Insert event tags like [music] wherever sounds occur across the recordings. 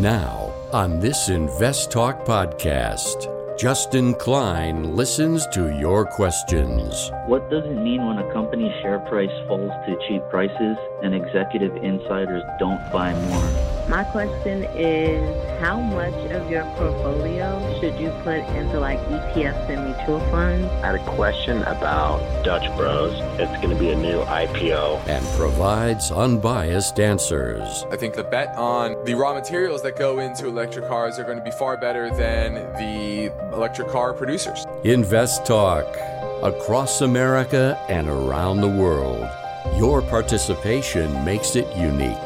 Now, on this Invest Talk podcast, Justin Klein listens to your questions. What does it mean when a company's share price falls to cheap prices and executive insiders don't buy more? My question is how much of your portfolio should you put into like ETFs and mutual funds? I had a question about Dutch Bros. It's going to be a new IPO. And provides unbiased answers. I think the bet on the raw materials that go into electric cars are going to be far better than the electric car producers. Invest Talk. Across America and around the world. Your participation makes it unique.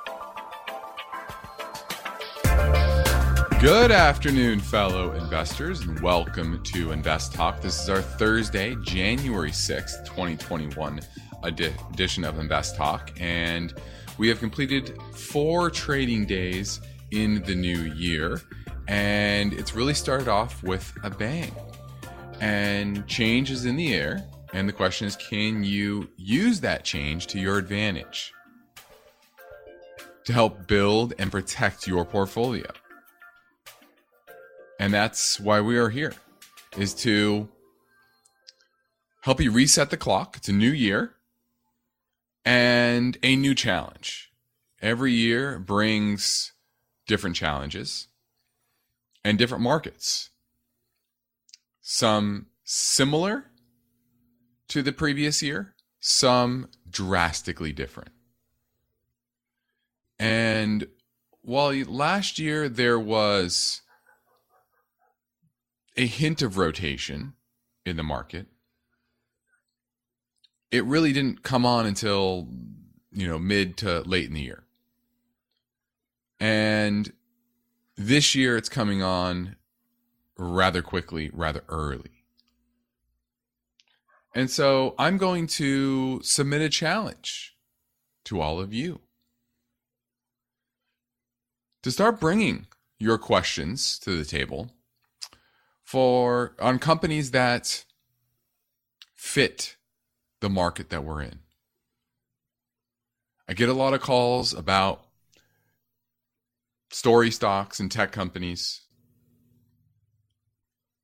Good afternoon, fellow investors, and welcome to Invest Talk. This is our Thursday, January 6th, 2021 edi- edition of Invest Talk. And we have completed four trading days in the new year. And it's really started off with a bang. And change is in the air. And the question is can you use that change to your advantage to help build and protect your portfolio? And that's why we are here is to help you reset the clock. It's a new year and a new challenge. Every year brings different challenges and different markets. Some similar to the previous year, some drastically different. And while last year there was a hint of rotation in the market. It really didn't come on until, you know, mid to late in the year. And this year it's coming on rather quickly, rather early. And so I'm going to submit a challenge to all of you to start bringing your questions to the table for on companies that fit the market that we're in. I get a lot of calls about story stocks and tech companies.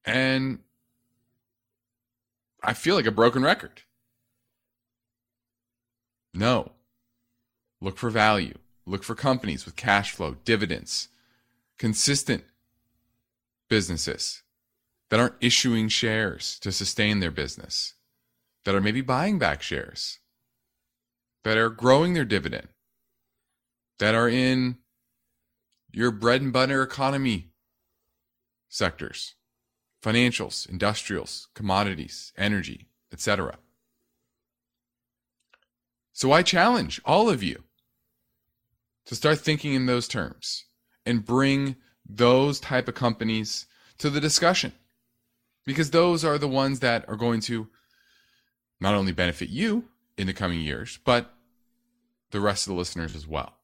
And I feel like a broken record. No. Look for value. Look for companies with cash flow, dividends, consistent businesses that aren't issuing shares to sustain their business, that are maybe buying back shares, that are growing their dividend, that are in your bread and butter economy sectors, financials, industrials, commodities, energy, etc. So I challenge all of you to start thinking in those terms and bring those type of companies to the discussion because those are the ones that are going to not only benefit you in the coming years, but the rest of the listeners as well.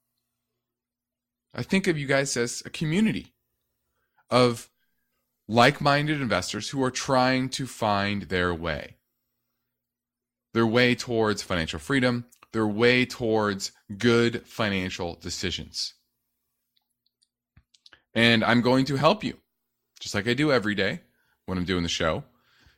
I think of you guys as a community of like minded investors who are trying to find their way. Their way towards financial freedom, their way towards good financial decisions. And I'm going to help you, just like I do every day when I'm doing the show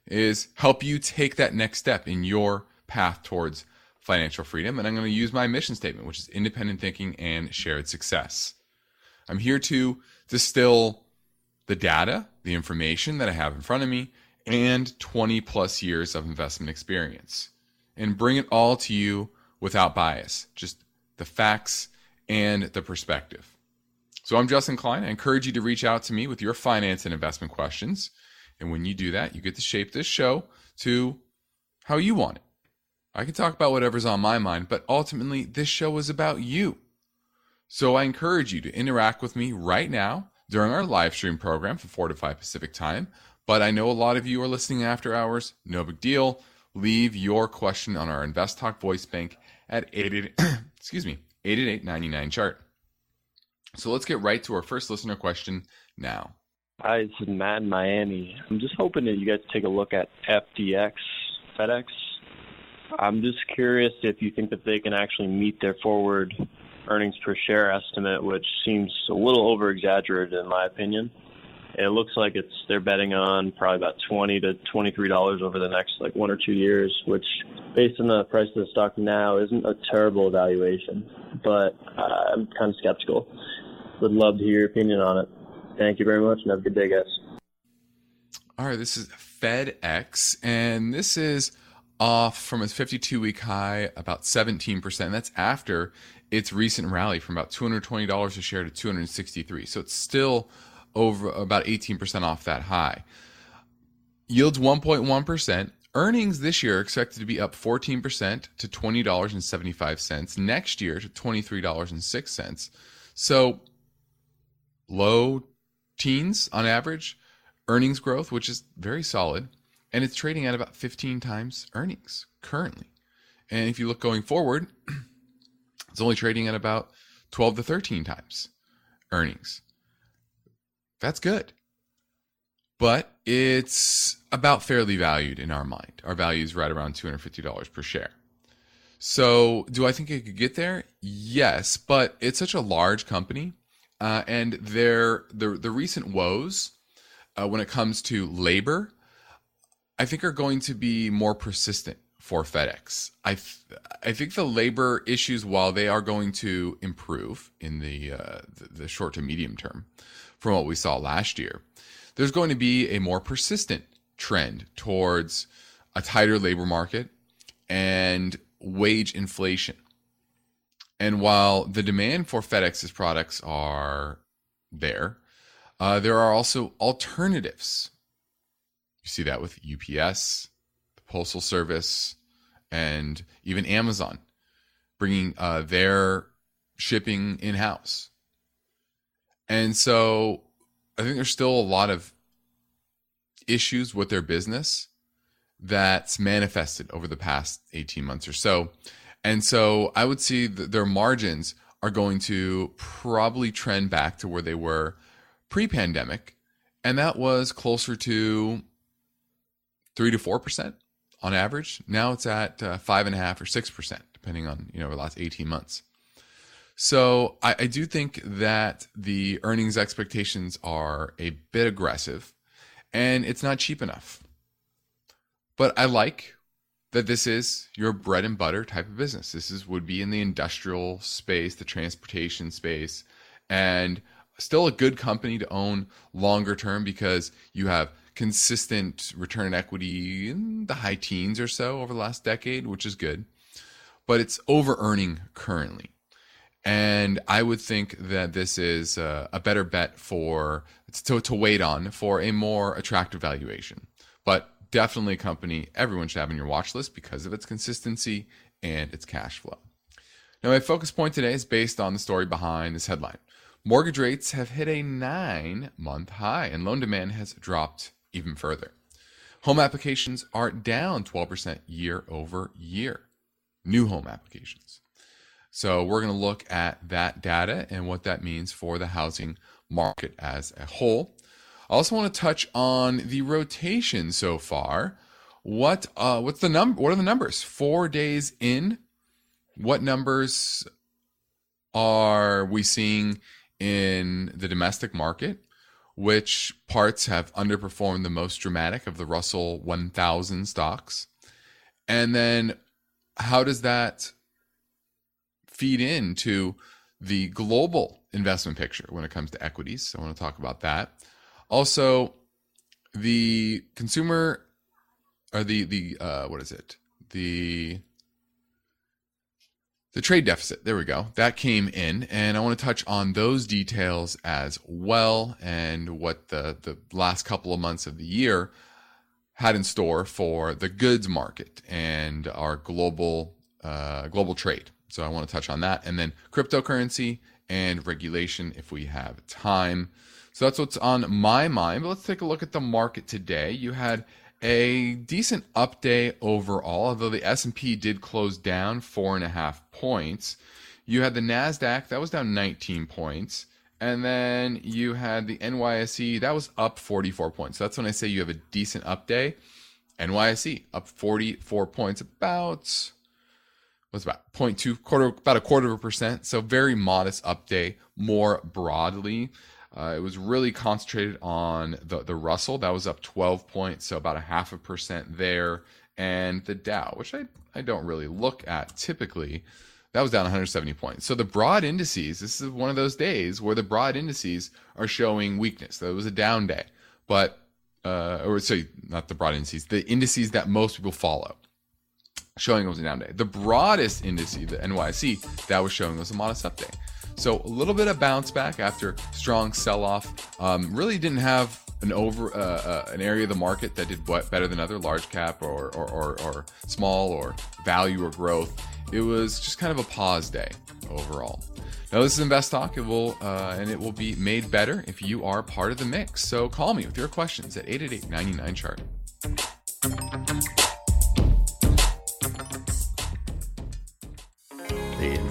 is help you take that next step in your path towards financial freedom. And I'm going to use my mission statement, which is independent thinking and shared success. I'm here to distill the data, the information that I have in front of me, and 20 plus years of investment experience and bring it all to you without bias, just the facts and the perspective. So I'm Justin Klein. I encourage you to reach out to me with your finance and investment questions. And when you do that, you get to shape this show to how you want it. I can talk about whatever's on my mind, but ultimately, this show is about you. So I encourage you to interact with me right now during our live stream program from 4 to 5 Pacific time. But I know a lot of you are listening after hours. No big deal. leave your question on our Invest Talk voice bank at 88, [clears throat] excuse me, 888 chart. So let's get right to our first listener question now. Hi, this is Matt in Miami. I'm just hoping that you guys take a look at FDX, FedEx. I'm just curious if you think that they can actually meet their forward earnings per share estimate, which seems a little over exaggerated in my opinion. It looks like it's they're betting on probably about twenty to twenty three dollars over the next like one or two years, which based on the price of the stock now isn't a terrible valuation. But uh, I'm kind of skeptical. Would love to hear your opinion on it. Thank you very much and have a good day, guys. All right, this is FedEx, and this is off from its 52 week high about 17%. That's after its recent rally from about $220 a share to 263. So it's still over about 18% off that high. Yields 1.1%. Earnings this year are expected to be up 14% to $20.75. Next year to $23.06. So low teens on average earnings growth, which is very solid. And it's trading at about 15 times earnings currently. And if you look going forward, [clears throat] it's only trading at about 12 to 13 times earnings. That's good. But it's about fairly valued in our mind. Our value is right around $250 per share. So, do I think it could get there? Yes, but it's such a large company, uh, and their the the recent woes uh, when it comes to labor, I think are going to be more persistent for FedEx. I th- I think the labor issues, while they are going to improve in the, uh, the the short to medium term, from what we saw last year, there's going to be a more persistent trend towards a tighter labor market and wage inflation. And while the demand for FedEx's products are there, uh, there are also alternatives. You see that with UPS, the Postal Service, and even Amazon bringing uh, their shipping in house. And so I think there's still a lot of issues with their business that's manifested over the past 18 months or so. And so I would see that their margins are going to probably trend back to where they were pre pandemic. And that was closer to three to 4% on average. Now it's at uh, five and a half or 6%, depending on, you know, the last 18 months. So I, I do think that the earnings expectations are a bit aggressive and it's not cheap enough. But I like that this is your bread and butter type of business. This is would be in the industrial space, the transportation space, and still a good company to own longer term because you have consistent return on equity in the high teens or so over the last decade, which is good. But it's over earning currently. And I would think that this is a, a better bet for to, to wait on for a more attractive valuation. But definitely a company everyone should have on your watch list because of its consistency and its cash flow. Now, my focus point today is based on the story behind this headline. Mortgage rates have hit a nine month high, and loan demand has dropped even further. Home applications are down 12% year over year. New home applications. So we're going to look at that data and what that means for the housing market as a whole. I also want to touch on the rotation so far. What uh, what's the number? What are the numbers? Four days in. What numbers are we seeing in the domestic market? Which parts have underperformed the most dramatic of the Russell 1000 stocks? And then how does that feed into the global investment picture when it comes to equities. I want to talk about that. Also, the consumer or the the uh, what is it? The the trade deficit. There we go. That came in, and I want to touch on those details as well, and what the the last couple of months of the year had in store for the goods market and our global uh, global trade. So I want to touch on that. And then cryptocurrency and regulation if we have time. So that's what's on my mind. But let's take a look at the market today. You had a decent up day overall, although the S&P did close down four and a half points. You had the NASDAQ, that was down 19 points. And then you had the NYSE, that was up 44 points. So that's when I say you have a decent up day. NYSE up 44 points, about was about 0.2 quarter about a quarter of a percent so very modest up day more broadly uh, it was really concentrated on the, the russell. That was up 12 points so about a half a percent there. And the dow which i, I don't really look at typically that was down 170 points. So the broad indices this is one of those days where the broad indices are showing weakness. That was a down day. But uh, or sorry not the broad indices the indices that most people follow showing it was a down day. The broadest index, the NYSE, that was showing was a modest up day. So a little bit of bounce back after strong sell off. Um, really didn't have an over uh, uh, an area of the market that did what better than other large cap or or, or or small or value or growth. It was just kind of a pause day overall. Now this is Invest Talk. It will uh, and it will be made better if you are part of the mix. So call me with your questions at 888 99 chart.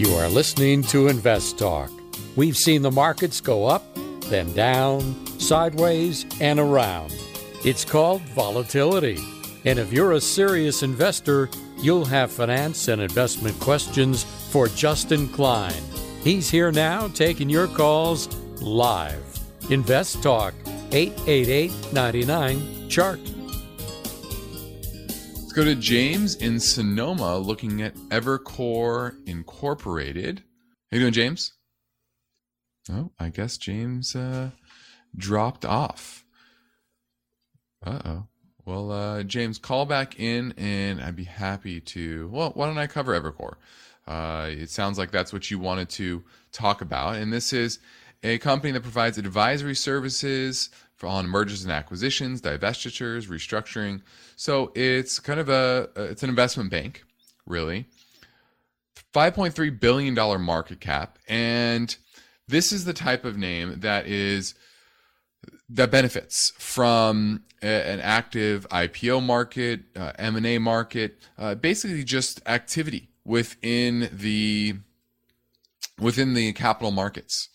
You are listening to Invest Talk. We've seen the markets go up, then down, sideways, and around. It's called volatility. And if you're a serious investor, you'll have finance and investment questions for Justin Klein. He's here now taking your calls live. Invest Talk 888 99 Chart. Let's go to James in Sonoma looking at Evercore Incorporated. How you doing, James? Oh, I guess James uh, dropped off. Uh oh. Well, uh, James, call back in and I'd be happy to. Well, why don't I cover Evercore? Uh, it sounds like that's what you wanted to talk about. And this is a company that provides advisory services on mergers and acquisitions, divestitures, restructuring. So it's kind of a it's an investment bank, really. 5.3 billion dollar market cap and this is the type of name that is that benefits from a, an active IPO market, uh, M&A market, uh, basically just activity within the within the capital markets.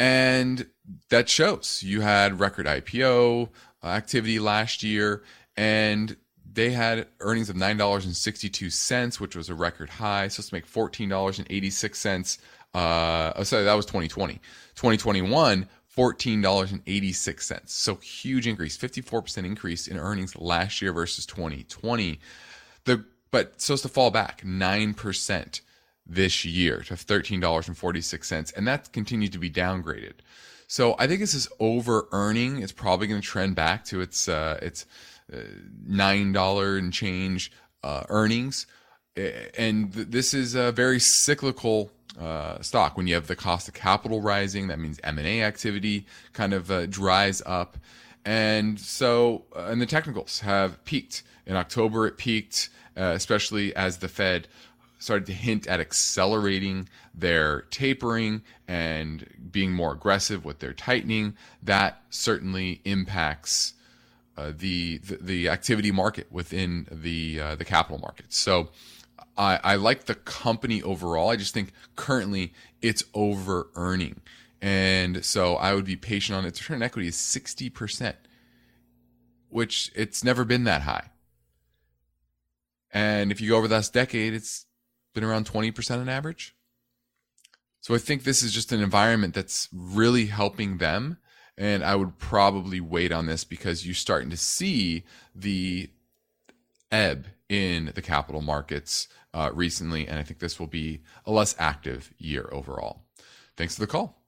And that shows. You had record IPO activity last year, and they had earnings of $9.62, which was a record high. So let's make $14.86. Uh, oh, sorry, that was 2020. 2021, $14.86. So huge increase, 54% increase in earnings last year versus 2020. The but so it's to fall back 9% this year to $13.46 and that continued to be downgraded. So I think this is over earning. It's probably going to trend back to its uh, its uh, nine dollar and change uh, earnings, and th- this is a very cyclical uh, stock. When you have the cost of capital rising, that means M and A activity kind of uh, dries up, and so uh, and the technicals have peaked in October. It peaked, especially as the Fed started to hint at accelerating their tapering and being more aggressive with their tightening, that certainly impacts uh, the, the, the activity market within the uh, the capital markets. So I, I like the company overall. I just think currently it's over earning, and so I would be patient on its return on equity is sixty percent, which it's never been that high. And if you go over the last decade, it's been around 20% on average. So I think this is just an environment that's really helping them. And I would probably wait on this because you're starting to see the ebb in the capital markets uh, recently. And I think this will be a less active year overall. Thanks for the call.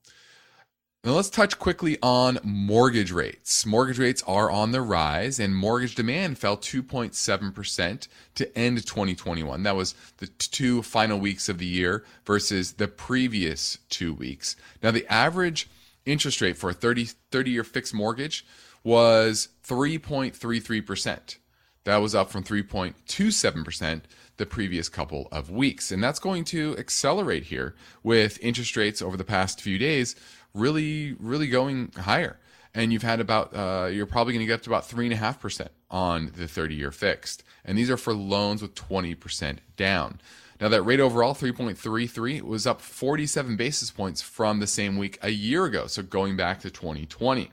Now let's touch quickly on mortgage rates. Mortgage rates are on the rise, and mortgage demand fell 2.7% to end 2021. That was the two final weeks of the year versus the previous two weeks. Now, the average interest rate for a 30, 30 year fixed mortgage was 3.33%. That was up from 3.27% the previous couple of weeks. And that's going to accelerate here with interest rates over the past few days really, really going higher. And you've had about, uh, you're probably going to get up to about 3.5% on the 30 year fixed. And these are for loans with 20% down. Now, that rate overall, 3.33, was up 47 basis points from the same week a year ago. So going back to 2020.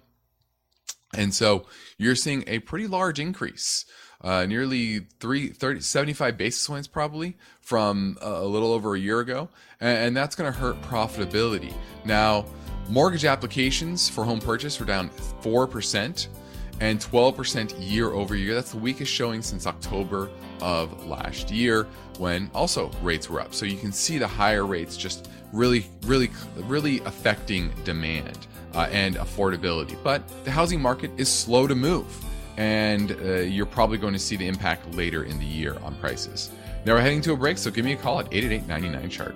And so you're seeing a pretty large increase, uh, nearly three, 30, 75 basis points probably from a little over a year ago. And, and that's going to hurt profitability. Now, Mortgage applications for home purchase were down 4% and 12% year over year. That's the weakest showing since October of last year when also rates were up. So you can see the higher rates just really, really, really affecting demand uh, and affordability. But the housing market is slow to move, and uh, you're probably going to see the impact later in the year on prices. Now we're heading to a break, so give me a call at 888 99 chart.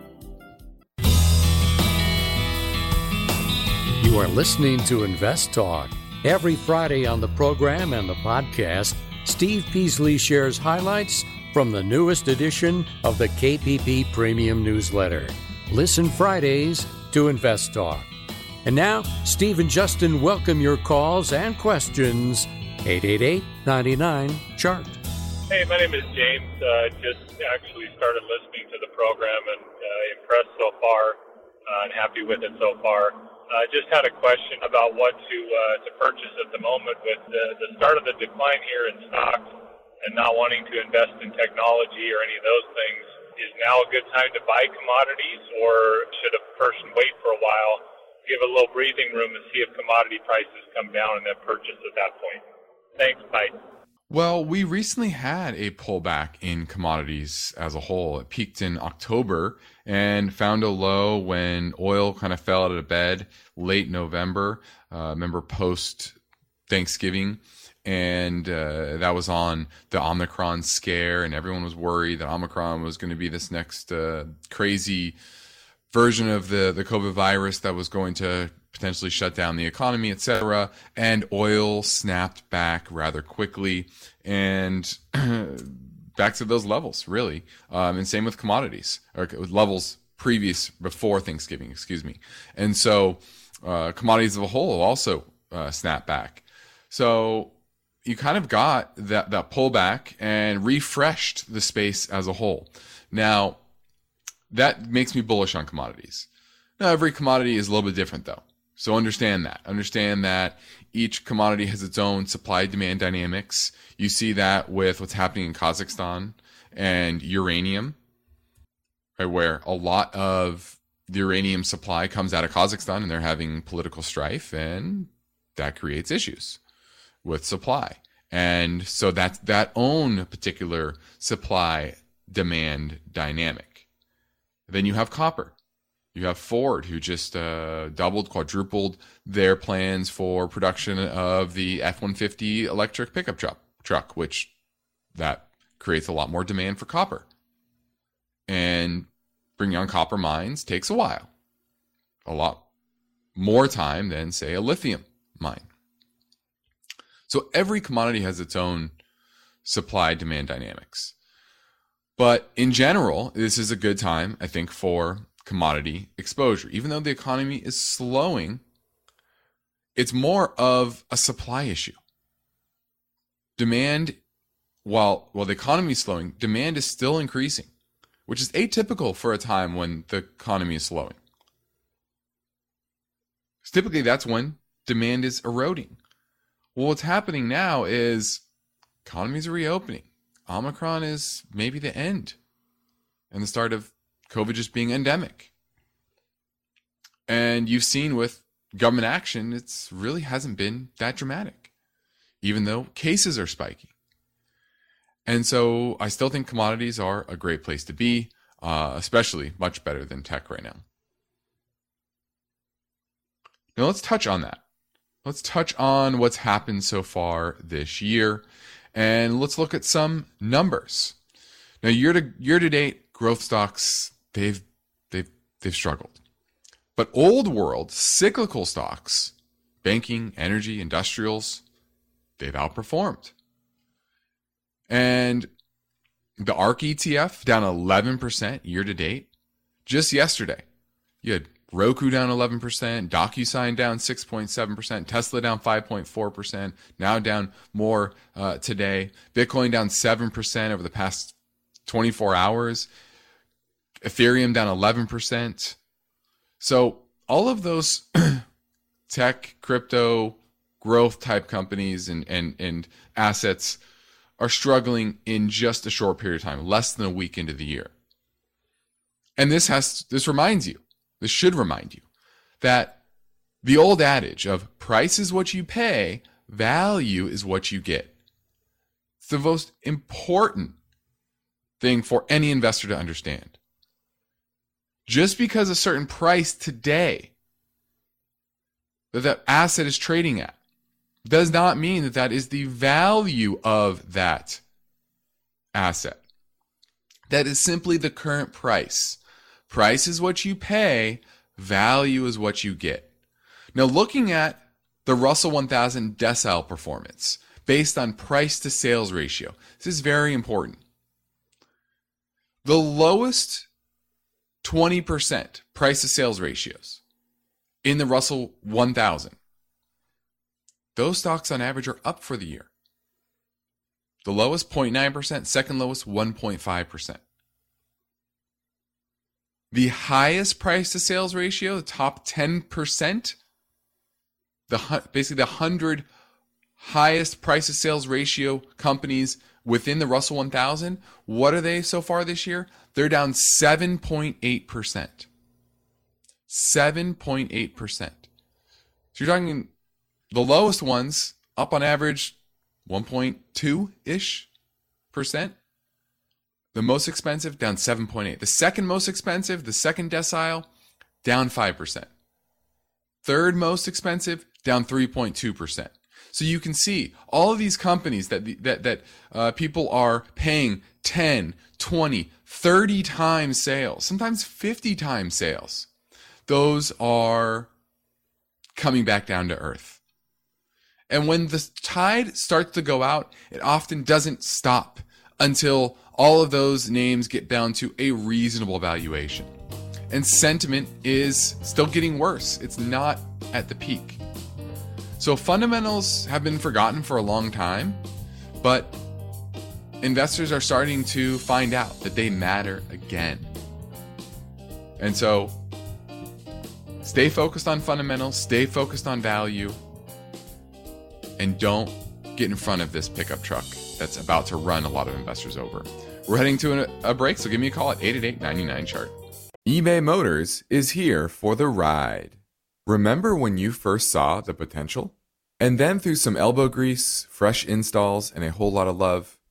You are listening to Invest Talk. Every Friday on the program and the podcast, Steve Peasley shares highlights from the newest edition of the KPP Premium Newsletter. Listen Fridays to Invest Talk. And now, Steve and Justin welcome your calls and questions. 888 99 Chart. Hey, my name is James. Uh, just actually started listening to the program and uh, impressed so far uh, and happy with it so far. I just had a question about what to uh, to purchase at the moment with the, the start of the decline here in stocks and not wanting to invest in technology or any of those things. Is now a good time to buy commodities, or should a person wait for a while, give a little breathing room, and see if commodity prices come down and then purchase at that point? Thanks. Bye. Well, we recently had a pullback in commodities as a whole. It peaked in October and found a low when oil kind of fell out of bed late November. Uh, remember post Thanksgiving. And uh, that was on the Omicron scare, and everyone was worried that Omicron was going to be this next uh, crazy version of the, the COVID virus that was going to potentially shut down the economy, etc. And oil snapped back rather quickly and [clears throat] back to those levels, really. Um, and same with commodities, or levels previous before Thanksgiving, excuse me. And so uh, commodities as a whole also uh, snap back. So you kind of got that, that pullback and refreshed the space as a whole. Now, that makes me bullish on commodities. Now, every commodity is a little bit different, though. So understand that. Understand that each commodity has its own supply demand dynamics. You see that with what's happening in Kazakhstan and uranium, right, where a lot of the uranium supply comes out of Kazakhstan and they're having political strife and that creates issues with supply. And so that's that own particular supply demand dynamic. Then you have copper. You have Ford, who just uh, doubled, quadrupled their plans for production of the F 150 electric pickup truck, truck, which that creates a lot more demand for copper. And bringing on copper mines takes a while, a lot more time than, say, a lithium mine. So every commodity has its own supply demand dynamics. But in general, this is a good time, I think, for commodity exposure. Even though the economy is slowing, it's more of a supply issue. Demand, while while the economy is slowing, demand is still increasing, which is atypical for a time when the economy is slowing. Typically, that's when demand is eroding. Well, what's happening now is economies are reopening. Omicron is maybe the end and the start of COVID just being endemic. And you've seen with government action, it's really hasn't been that dramatic, even though cases are spiking. And so I still think commodities are a great place to be, uh, especially much better than tech right now. Now let's touch on that. Let's touch on what's happened so far this year and let's look at some numbers. Now year to year to date growth stocks they've they've they've struggled. But old world cyclical stocks, banking, energy, industrials, they've outperformed. And the ARK ETF down 11% year to date. Just yesterday, you had Roku down 11%, DocuSign down 6.7%, Tesla down 5.4%, now down more uh, today. Bitcoin down 7% over the past 24 hours. Ethereum down 11%. So all of those [clears throat] tech, crypto, growth type companies and, and, and assets are struggling in just a short period of time, less than a week into the year. And this has this reminds you, this should remind you that the old adage of price is what you pay, value is what you get. It's the most important thing for any investor to understand. Just because a certain price today that that asset is trading at does not mean that that is the value of that asset. That is simply the current price. Price is what you pay, value is what you get. Now, looking at the Russell 1000 decile performance based on price to sales ratio, this is very important. The lowest 20% price to sales ratios in the Russell 1000 those stocks on average are up for the year. The lowest 0.9%, second lowest 1.5%. The highest price to sales ratio, the top 10%, the basically the 100 highest price to sales ratio companies within the Russell 1000, what are they so far this year? They're down 7.8%. 7.8%. So you're talking the lowest ones up on average 1.2 ish percent. The most expensive down 7.8. The second most expensive, the second decile, down 5%. Third most expensive, down 3.2%. So you can see all of these companies that that that uh, people are paying 10, 20, 30 times sales, sometimes 50 times sales. Those are coming back down to earth. And when the tide starts to go out, it often doesn't stop until all of those names get down to a reasonable valuation. And sentiment is still getting worse. It's not at the peak. So fundamentals have been forgotten for a long time, but investors are starting to find out that they matter again. And so stay focused on fundamentals, stay focused on value, and don't get in front of this pickup truck that's about to run a lot of investors over. We're heading to a, break, so give me a call at 888 99 chart. eBay Motors is here for the ride. Remember when you first saw the potential? And then through some elbow grease, fresh installs, and a whole lot of love,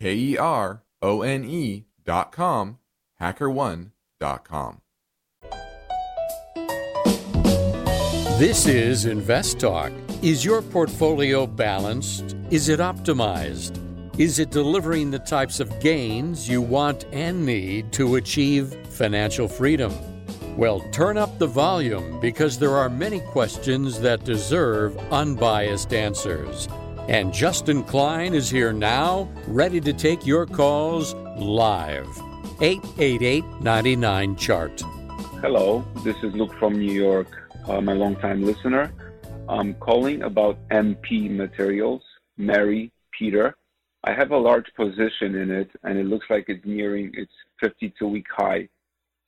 K E R O N dot com. This is Invest Talk. Is your portfolio balanced? Is it optimized? Is it delivering the types of gains you want and need to achieve financial freedom? Well, turn up the volume because there are many questions that deserve unbiased answers. And Justin Klein is here now, ready to take your calls live. 888 99 Chart. Hello, this is Luke from New York. I'm a longtime listener. I'm calling about MP Materials, Mary Peter. I have a large position in it, and it looks like it's nearing its 52 week high.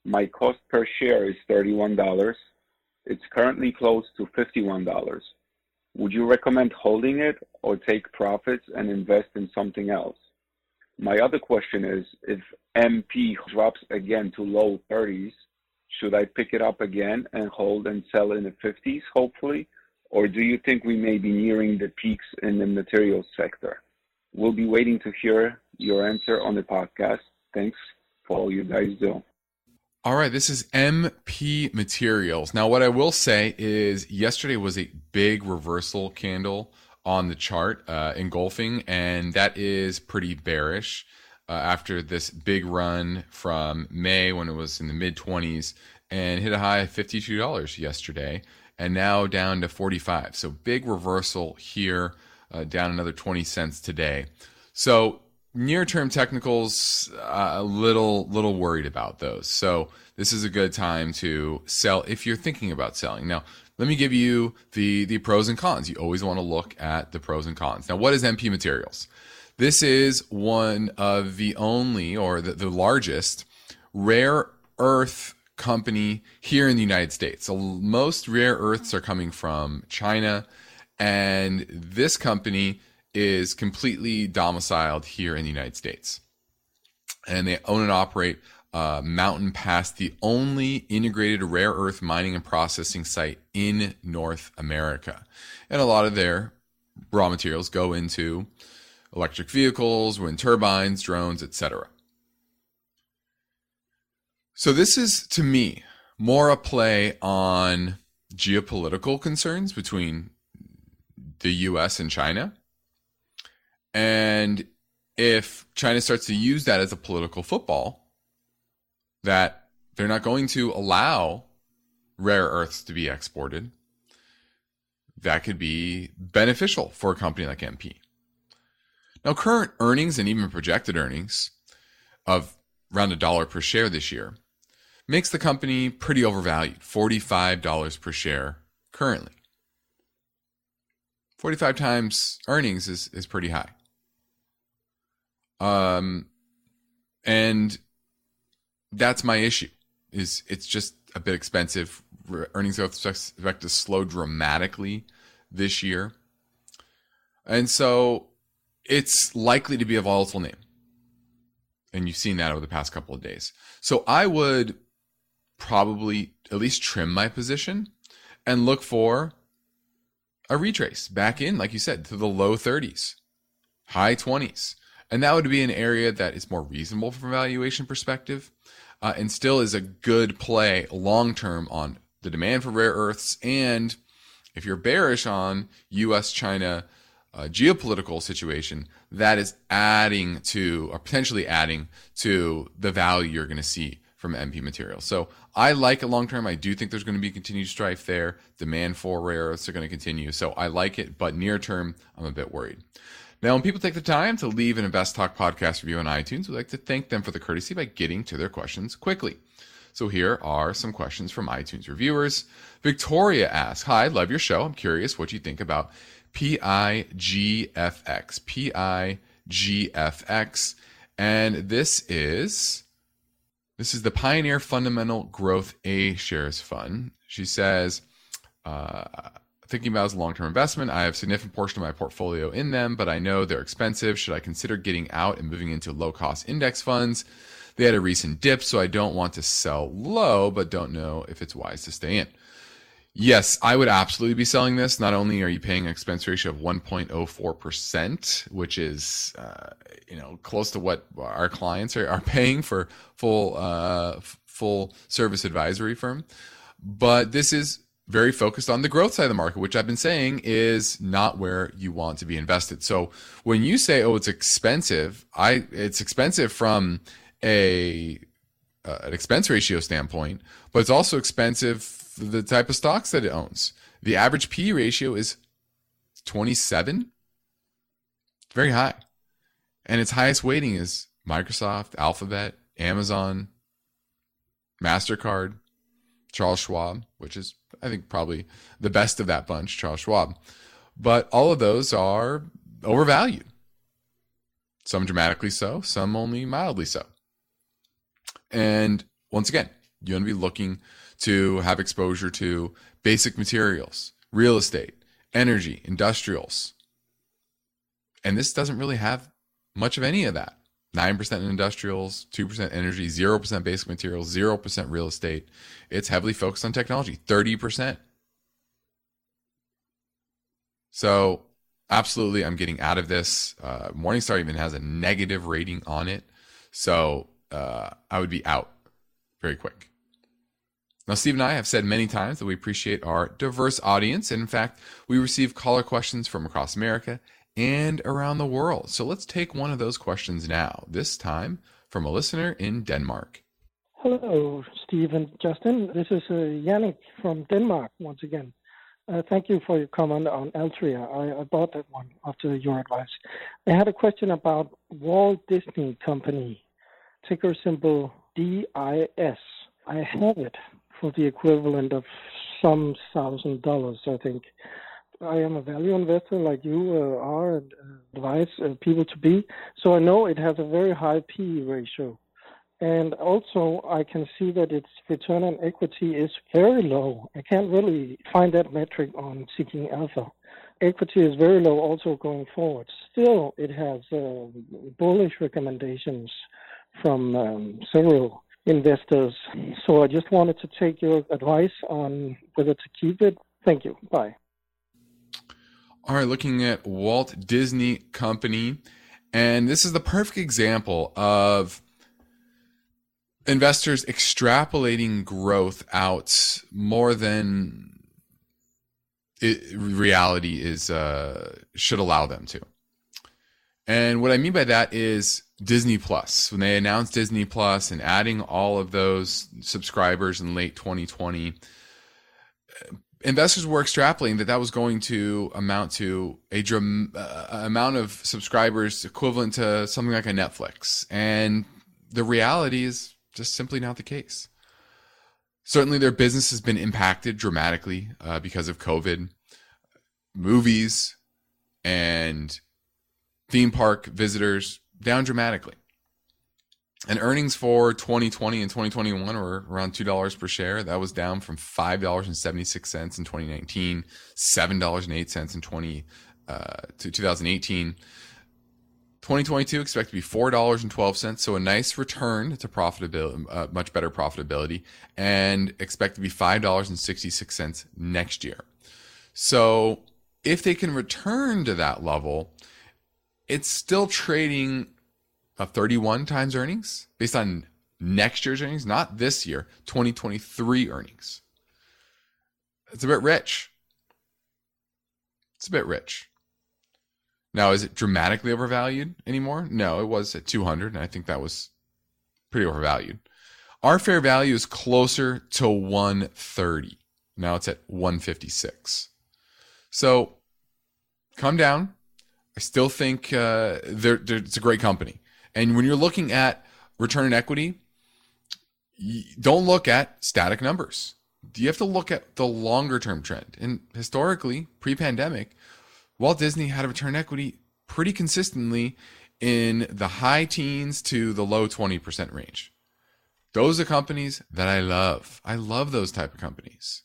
My cost per share is $31. It's currently close to $51. Would you recommend holding it or take profits and invest in something else? My other question is if MP drops again to low 30s, should I pick it up again and hold and sell in the 50s, hopefully? Or do you think we may be nearing the peaks in the materials sector? We'll be waiting to hear your answer on the podcast. Thanks for all you guys do. All right, this is MP Materials. Now, what I will say is yesterday was a big reversal candle on the chart, uh, engulfing, and that is pretty bearish uh, after this big run from May when it was in the mid 20s and hit a high of $52 yesterday and now down to 45. So big reversal here, uh, down another 20 cents today. So near term technicals, uh, a little little worried about those. So this is a good time to sell if you're thinking about selling. Now, let me give you the the pros and cons. You always want to look at the pros and cons. Now, what is MP Materials? This is one of the only or the, the largest rare earth company here in the United States. So most rare earths are coming from China, and this company is completely domiciled here in the United States. And they own and operate uh, Mountain Pass, the only integrated rare earth mining and processing site in North America. And a lot of their raw materials go into electric vehicles, wind turbines, drones, etc. So this is to me more a play on geopolitical concerns between the US and China. And if China starts to use that as a political football, that they're not going to allow rare earths to be exported, that could be beneficial for a company like MP. Now, current earnings and even projected earnings of around a dollar per share this year makes the company pretty overvalued $45 per share currently. 45 times earnings is, is pretty high. Um, and that's my issue is it's just a bit expensive. Earnings growth expect to slow dramatically this year. And so it's likely to be a volatile name. And you've seen that over the past couple of days. So I would probably at least trim my position and look for a retrace back in, like you said, to the low 30s, high 20s. And that would be an area that is more reasonable from a valuation perspective uh, and still is a good play long term on the demand for rare earths and If you're bearish on US China uh, geopolitical situation, that is adding to, or potentially adding to the value you're going to see from MP materials. So I like it long term. I do think there's going to be continued strife there. Demand for rare earths are going to continue. So I like it, but near term, I'm a bit worried. Now, when people take the time to leave an Invest Talk podcast review on iTunes, we'd like to thank them for the courtesy by getting to their questions quickly. So here are some questions from iTunes reviewers. Victoria asks, Hi, love your show. I'm curious what you think about PIGFX. PIGFX. And this is this is the Pioneer Fundamental Growth A Shares Fund. She says, uh, thinking about as a long-term investment, I have a significant portion of my portfolio in them, but I know they're expensive. Should I consider getting out and moving into low-cost index funds? They had a recent dip, so I don't want to sell low, but don't know if it's wise to stay in. Yes, I would absolutely be selling this. Not only are you paying an expense ratio of 1.04%, which is, uh, you know, close to what our clients are, are paying for full, uh, full service advisory firm, but this is very focused on the growth side of the market, which I've been saying is not where you want to be invested. So when you say, "Oh, it's expensive," I it's expensive from a uh, an expense ratio standpoint, but it's also expensive the type of stocks that it owns. The average P ratio is 27. Very high. And its highest weighting is Microsoft, Alphabet, Amazon, MasterCard, Charles Schwab, which is, I think, probably the best of that bunch, Charles Schwab. But all of those are overvalued. Some dramatically so, some only mildly so. And once again, you want to be looking to have exposure to basic materials, real estate, energy, industrials. And this doesn't really have much of any of that. 9% in industrials, 2% energy, 0% basic materials, 0% real estate. It's heavily focused on technology, 30%. So, absolutely, I'm getting out of this. Uh, Morningstar even has a negative rating on it. So, uh, I would be out very quick. Now, Steve and I have said many times that we appreciate our diverse audience. And in fact, we receive caller questions from across America and around the world. So let's take one of those questions now, this time from a listener in Denmark. Hello, Steve and Justin. This is uh, Yannick from Denmark once again. Uh, thank you for your comment on Altria. I, I, bought that one after your advice. I had a question about Walt Disney Company, ticker symbol DIS. I have it for the equivalent of some thousand dollars, I think. I am a value investor like you uh, are and uh, advise uh, people to be. So I know it has a very high P ratio. And also, I can see that its return on equity is very low. I can't really find that metric on Seeking Alpha. Equity is very low also going forward. Still, it has uh, bullish recommendations from um, several investors. So I just wanted to take your advice on whether to keep it. Thank you. Bye. Right, looking at Walt Disney Company. And this is the perfect example of investors extrapolating growth out more than it, reality is uh, should allow them to. And what I mean by that is Disney Plus. When they announced Disney Plus and adding all of those subscribers in late 2020, investors were extrapolating that that was going to amount to a dram- uh, amount of subscribers equivalent to something like a Netflix. And the reality is just simply not the case. Certainly, their business has been impacted dramatically uh, because of COVID. Movies and theme park visitors down dramatically. And earnings for 2020 and 2021 were around $2 per share. That was down from $5.76 in 2019, $7.08 in 20, uh, to 2018. 2022 expect to be $4.12, so a nice return to profitability, uh, much better profitability, and expect to be $5.66 next year. So if they can return to that level, it's still trading a 31 times earnings based on next year's earnings, not this year, 2023 earnings. It's a bit rich. It's a bit rich. Now, is it dramatically overvalued anymore? No, it was at 200, and I think that was pretty overvalued. Our fair value is closer to 130. Now it's at 156. So come down. I still think uh, they're, they're, it's a great company. And when you're looking at return on equity, don't look at static numbers. You have to look at the longer term trend. And historically, pre pandemic, Walt Disney had a return equity pretty consistently in the high teens to the low 20% range. Those are companies that I love. I love those type of companies.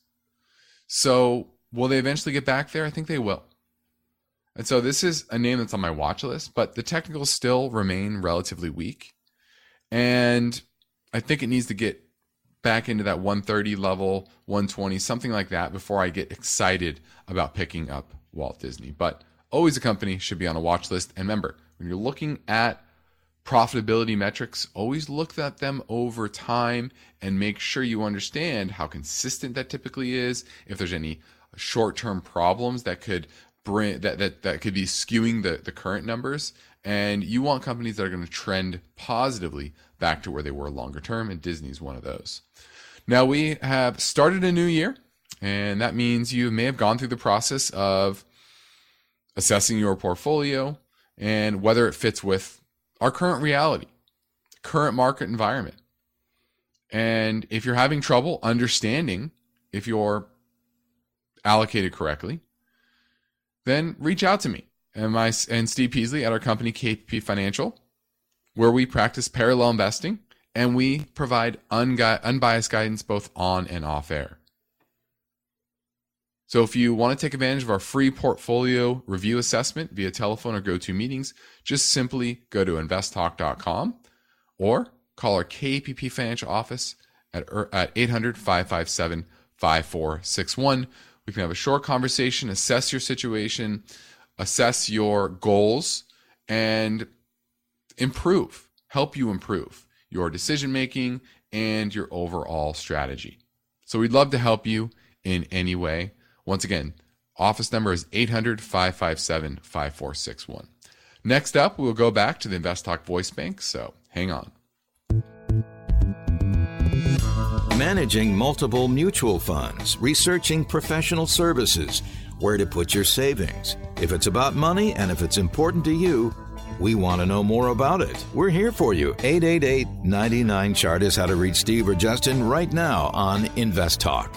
So will they eventually get back there? I think they will. And so this is a name that's on my watch list, but the technicals still remain relatively weak. And I think it needs to get back into that 130 level, 120, something like that before I get excited about picking up Walt Disney. But always a company should be on a watch list. And remember, when you're looking at profitability metrics, always look at them over time and make sure you understand how consistent that typically is. If there's any short-term problems that could bring that that, that could be skewing the, the current numbers. And you want companies that are going to trend positively back to where they were longer term, and Disney's one of those. Now we have started a new year, and that means you may have gone through the process of assessing your portfolio and whether it fits with our current reality, current market environment. And if you're having trouble understanding if you're allocated correctly, then reach out to me and my and Steve Peasley at our company KPP Financial, where we practice parallel investing and we provide ungu- unbiased guidance both on and off air. So if you want to take advantage of our free portfolio review assessment via telephone or go-to meetings, just simply go to investtalk.com or call our KPP financial office at, er, at 800 557 5461. We can have a short conversation, assess your situation, assess your goals, and improve, help you improve your decision making and your overall strategy. So we'd love to help you in any way. Once again, office number is 800 557 5461. Next up, we'll go back to the Invest Talk voice bank, so hang on. Managing multiple mutual funds, researching professional services, where to put your savings. If it's about money and if it's important to you, we want to know more about it. We're here for you. 888 99 Chart is how to reach Steve or Justin right now on Invest Talk.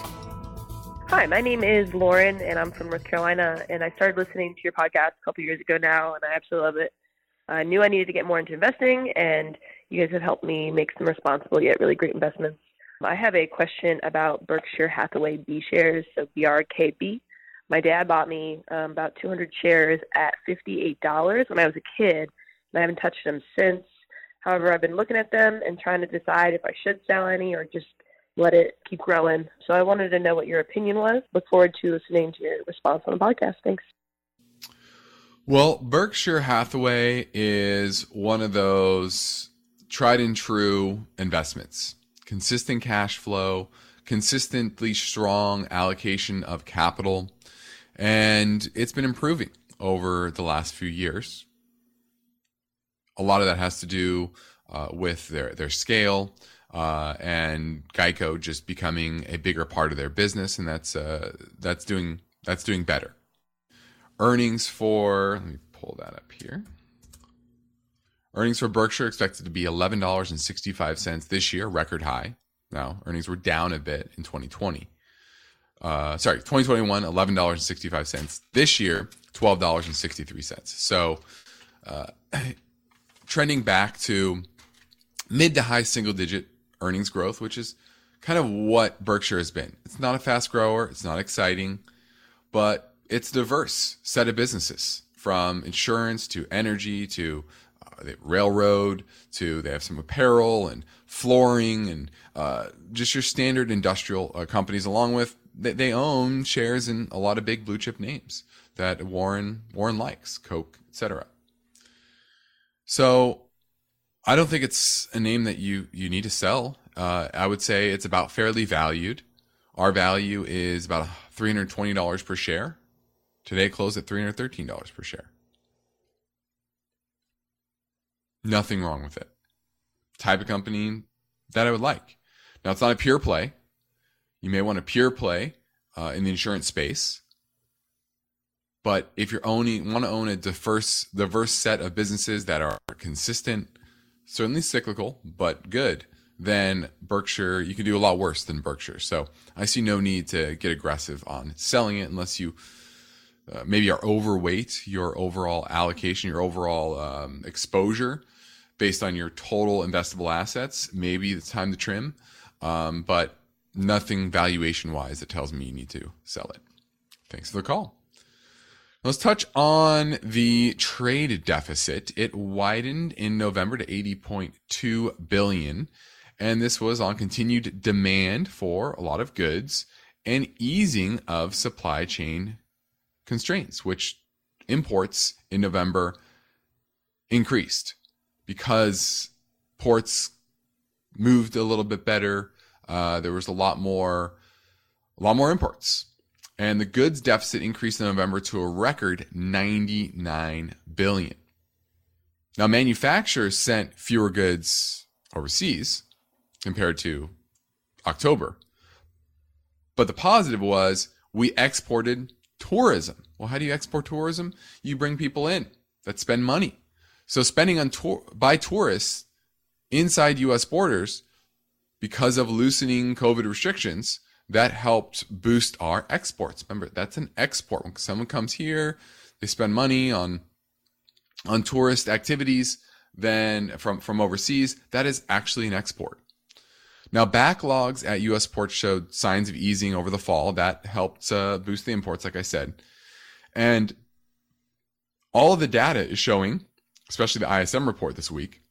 Hi, my name is Lauren, and I'm from North Carolina. And I started listening to your podcast a couple years ago now, and I absolutely love it. I knew I needed to get more into investing, and you guys have helped me make some responsible yet really great investments. I have a question about Berkshire Hathaway B shares, so BRKB. My dad bought me um, about 200 shares at $58 when I was a kid, and I haven't touched them since. However, I've been looking at them and trying to decide if I should sell any or just let it keep growing. So I wanted to know what your opinion was. Look forward to listening to your response on the podcast. Thanks. Well, Berkshire Hathaway is one of those tried and true investments. Consistent cash flow, consistently strong allocation of capital, and it's been improving over the last few years. A lot of that has to do uh, with their their scale, uh, and Geico just becoming a bigger part of their business, and that's uh, that's doing that's doing better. Earnings for let me pull that up here. Earnings for Berkshire expected to be eleven dollars and sixty five cents this year, record high. Now earnings were down a bit in 2020. Uh, sorry, 2021, eleven dollars and sixty five cents. This year, twelve dollars and sixty three cents. So, uh, [clears throat] trending back to mid to high single digit earnings growth, which is kind of what Berkshire has been. It's not a fast grower, it's not exciting, but it's diverse set of businesses from insurance to energy to the railroad to they have some apparel and flooring and uh, just your standard industrial uh, companies along with they, they own shares in a lot of big blue chip names that Warren Warren likes, Coke, etc. So I don't think it's a name that you you need to sell. Uh, I would say it's about fairly valued. Our value is about three hundred twenty dollars per share, Today closed at $313 per share. Nothing wrong with it. Type of company that I would like. Now, it's not a pure play. You may want a pure play uh, in the insurance space. But if you're owning, want to own a diverse, diverse set of businesses that are consistent, certainly cyclical, but good, then Berkshire, you can do a lot worse than Berkshire. So I see no need to get aggressive on selling it unless you uh, maybe are overweight your overall allocation, your overall um, exposure based on your total investable assets. Maybe it's time to trim, um, but nothing valuation wise that tells me you need to sell it. Thanks for the call. Let's touch on the trade deficit. It widened in November to 80.2 billion, and this was on continued demand for a lot of goods and easing of supply chain constraints, which imports in November increased because ports moved a little bit better. Uh, there was a lot more, a lot more imports and the goods deficit increased in November to a record 99 billion. Now, manufacturers sent fewer goods overseas compared to October. But the positive was we exported tourism. Well, how do you export tourism? You bring people in that spend money. So spending on tour by tourists inside US borders because of loosening COVID restrictions that helped boost our exports. Remember, that's an export. When someone comes here, they spend money on on tourist activities, then from from overseas, that is actually an export. Now, backlogs at U.S. ports showed signs of easing over the fall. That helped uh, boost the imports, like I said, and all of the data is showing, especially the ISM report this week,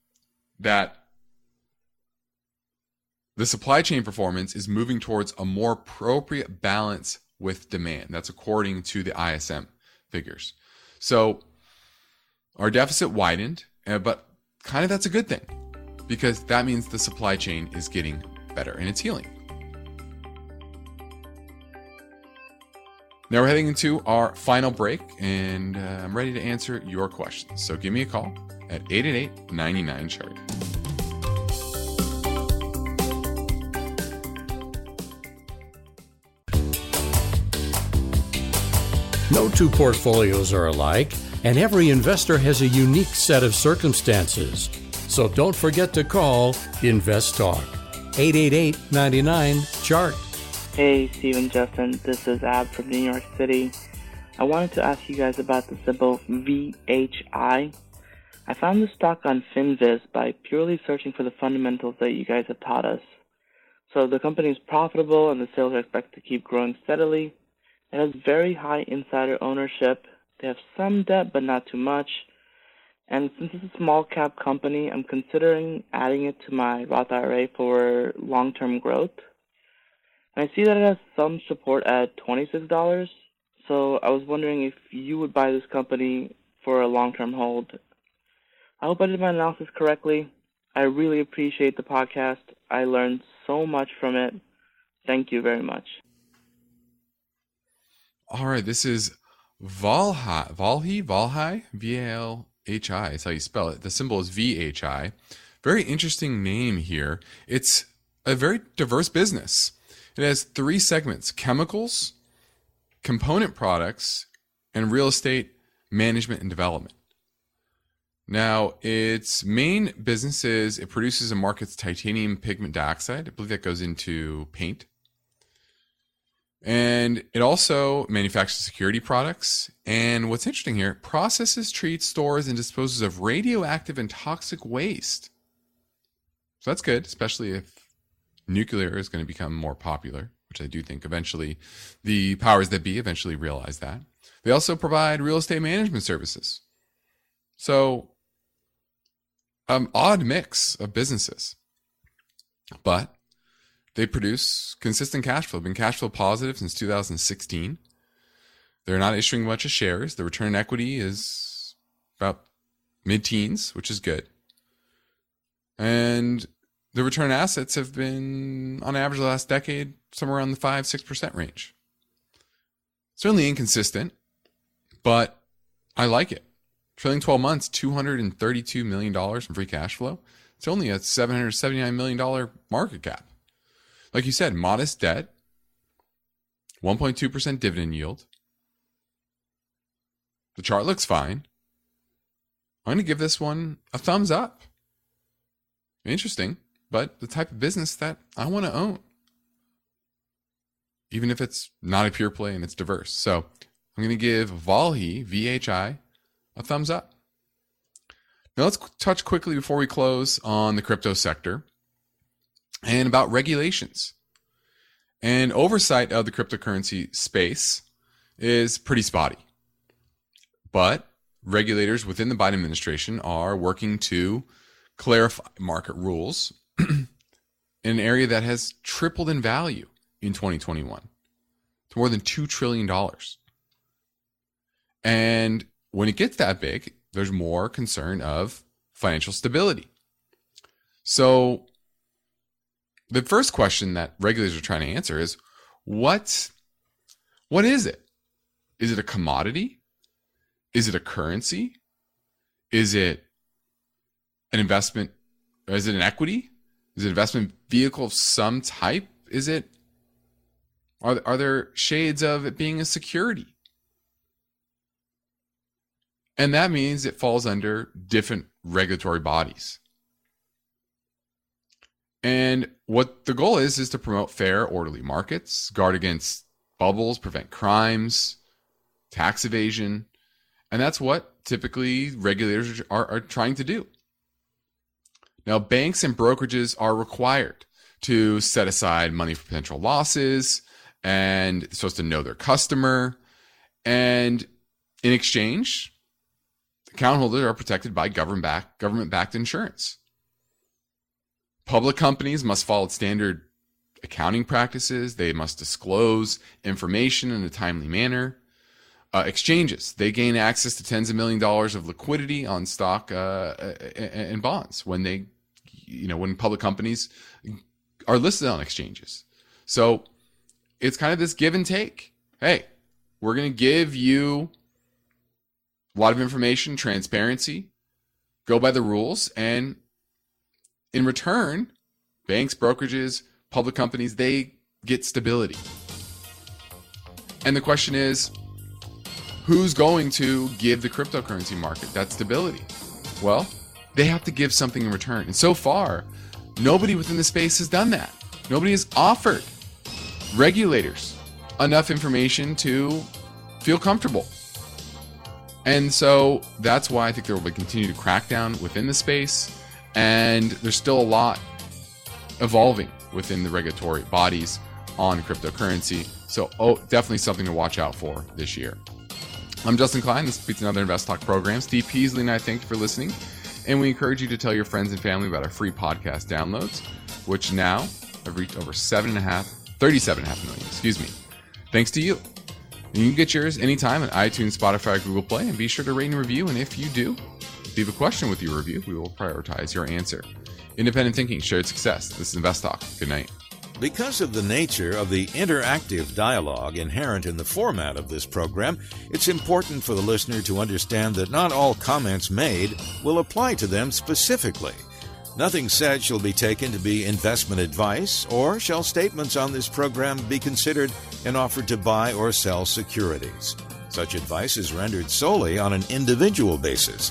that the supply chain performance is moving towards a more appropriate balance with demand. That's according to the ISM figures. So our deficit widened, uh, but kind of that's a good thing because that means the supply chain is getting better and it's healing. Now we're heading into our final break, and uh, I'm ready to answer your questions. So give me a call at 888 99 chart. No two portfolios are alike, and every investor has a unique set of circumstances. So don't forget to call Invest Talk 888 99 Chart. Hey, Steve and Justin. This is Ab from New York City. I wanted to ask you guys about the symbol VHI. I found the stock on Finviz by purely searching for the fundamentals that you guys have taught us. So the company is profitable and the sales are expected to keep growing steadily. It has very high insider ownership. They have some debt, but not too much. And since it's a small cap company, I'm considering adding it to my Roth IRA for long term growth. And I see that it has some support at $26. So I was wondering if you would buy this company for a long term hold. I hope I did my analysis correctly. I really appreciate the podcast. I learned so much from it. Thank you very much. All right, this is Valhi, Valhi, Valhi, V A L H I. Is how you spell it. The symbol is V H I. Very interesting name here. It's a very diverse business. It has three segments: chemicals, component products, and real estate management and development. Now, its main business is it produces and markets titanium pigment dioxide. I believe that goes into paint. And it also manufactures security products. And what's interesting here, processes, treats, stores, and disposes of radioactive and toxic waste. So that's good, especially if nuclear is going to become more popular, which I do think eventually the powers that be eventually realize that. They also provide real estate management services. So, um, odd mix of businesses. But they produce consistent cash flow, been cash flow positive since 2016. They're not issuing much of shares. The return equity is about mid teens, which is good. And the return assets have been, on average, the last decade, somewhere around the 5 6% range. Certainly inconsistent, but I like it. Trailing 12 months, $232 million in free cash flow. It's only a $779 million market cap. Like you said, modest debt, 1.2% dividend yield. The chart looks fine. I'm going to give this one a thumbs up. Interesting, but the type of business that I want to own. Even if it's not a pure play and it's diverse. So I'm going to give Valhi, VHI, a thumbs up. Now let's touch quickly before we close on the crypto sector and about regulations. And oversight of the cryptocurrency space is pretty spotty. But regulators within the Biden administration are working to clarify market rules [clears throat] in an area that has tripled in value in 2021 to more than $2 trillion. And when it gets that big, there's more concern of financial stability. So the first question that regulators are trying to answer is what what is it? Is it a commodity? Is it a currency? Is it an investment? Is it an equity? Is it an investment vehicle of some type? Is it are, are there shades of it being a security? And that means it falls under different regulatory bodies. And what the goal is, is to promote fair, orderly markets, guard against bubbles, prevent crimes, tax evasion. And that's what typically regulators are, are trying to do. Now, banks and brokerages are required to set aside money for potential losses and supposed to know their customer. And in exchange, account holders are protected by government backed government backed insurance. Public companies must follow standard accounting practices. They must disclose information in a timely manner. Uh, exchanges, they gain access to tens of million dollars of liquidity on stock uh, and bonds when they, you know, when public companies are listed on exchanges. So it's kind of this give and take. Hey, we're going to give you a lot of information, transparency, go by the rules, and in return, banks, brokerages, public companies, they get stability. And the question is, who's going to give the cryptocurrency market that stability? Well, they have to give something in return. And so far, nobody within the space has done that. Nobody has offered regulators enough information to feel comfortable. And so that's why I think there will be continued crackdown within the space. And there's still a lot evolving within the regulatory bodies on cryptocurrency. So, oh, definitely something to watch out for this year. I'm Justin Klein. This is another Invest Talk program. Steve Peasley and I thank you for listening. And we encourage you to tell your friends and family about our free podcast downloads, which now have reached over seven and a half, 37 and a half million, excuse me. Thanks to you. You can get yours anytime on iTunes, Spotify, Google Play, and be sure to rate and review. And if you do leave a question with your review, we will prioritize your answer. Independent thinking, shared success. This is Invest Talk. Good night. Because of the nature of the interactive dialogue inherent in the format of this program, it's important for the listener to understand that not all comments made will apply to them specifically. Nothing said shall be taken to be investment advice, or shall statements on this program be considered an offer to buy or sell securities. Such advice is rendered solely on an individual basis,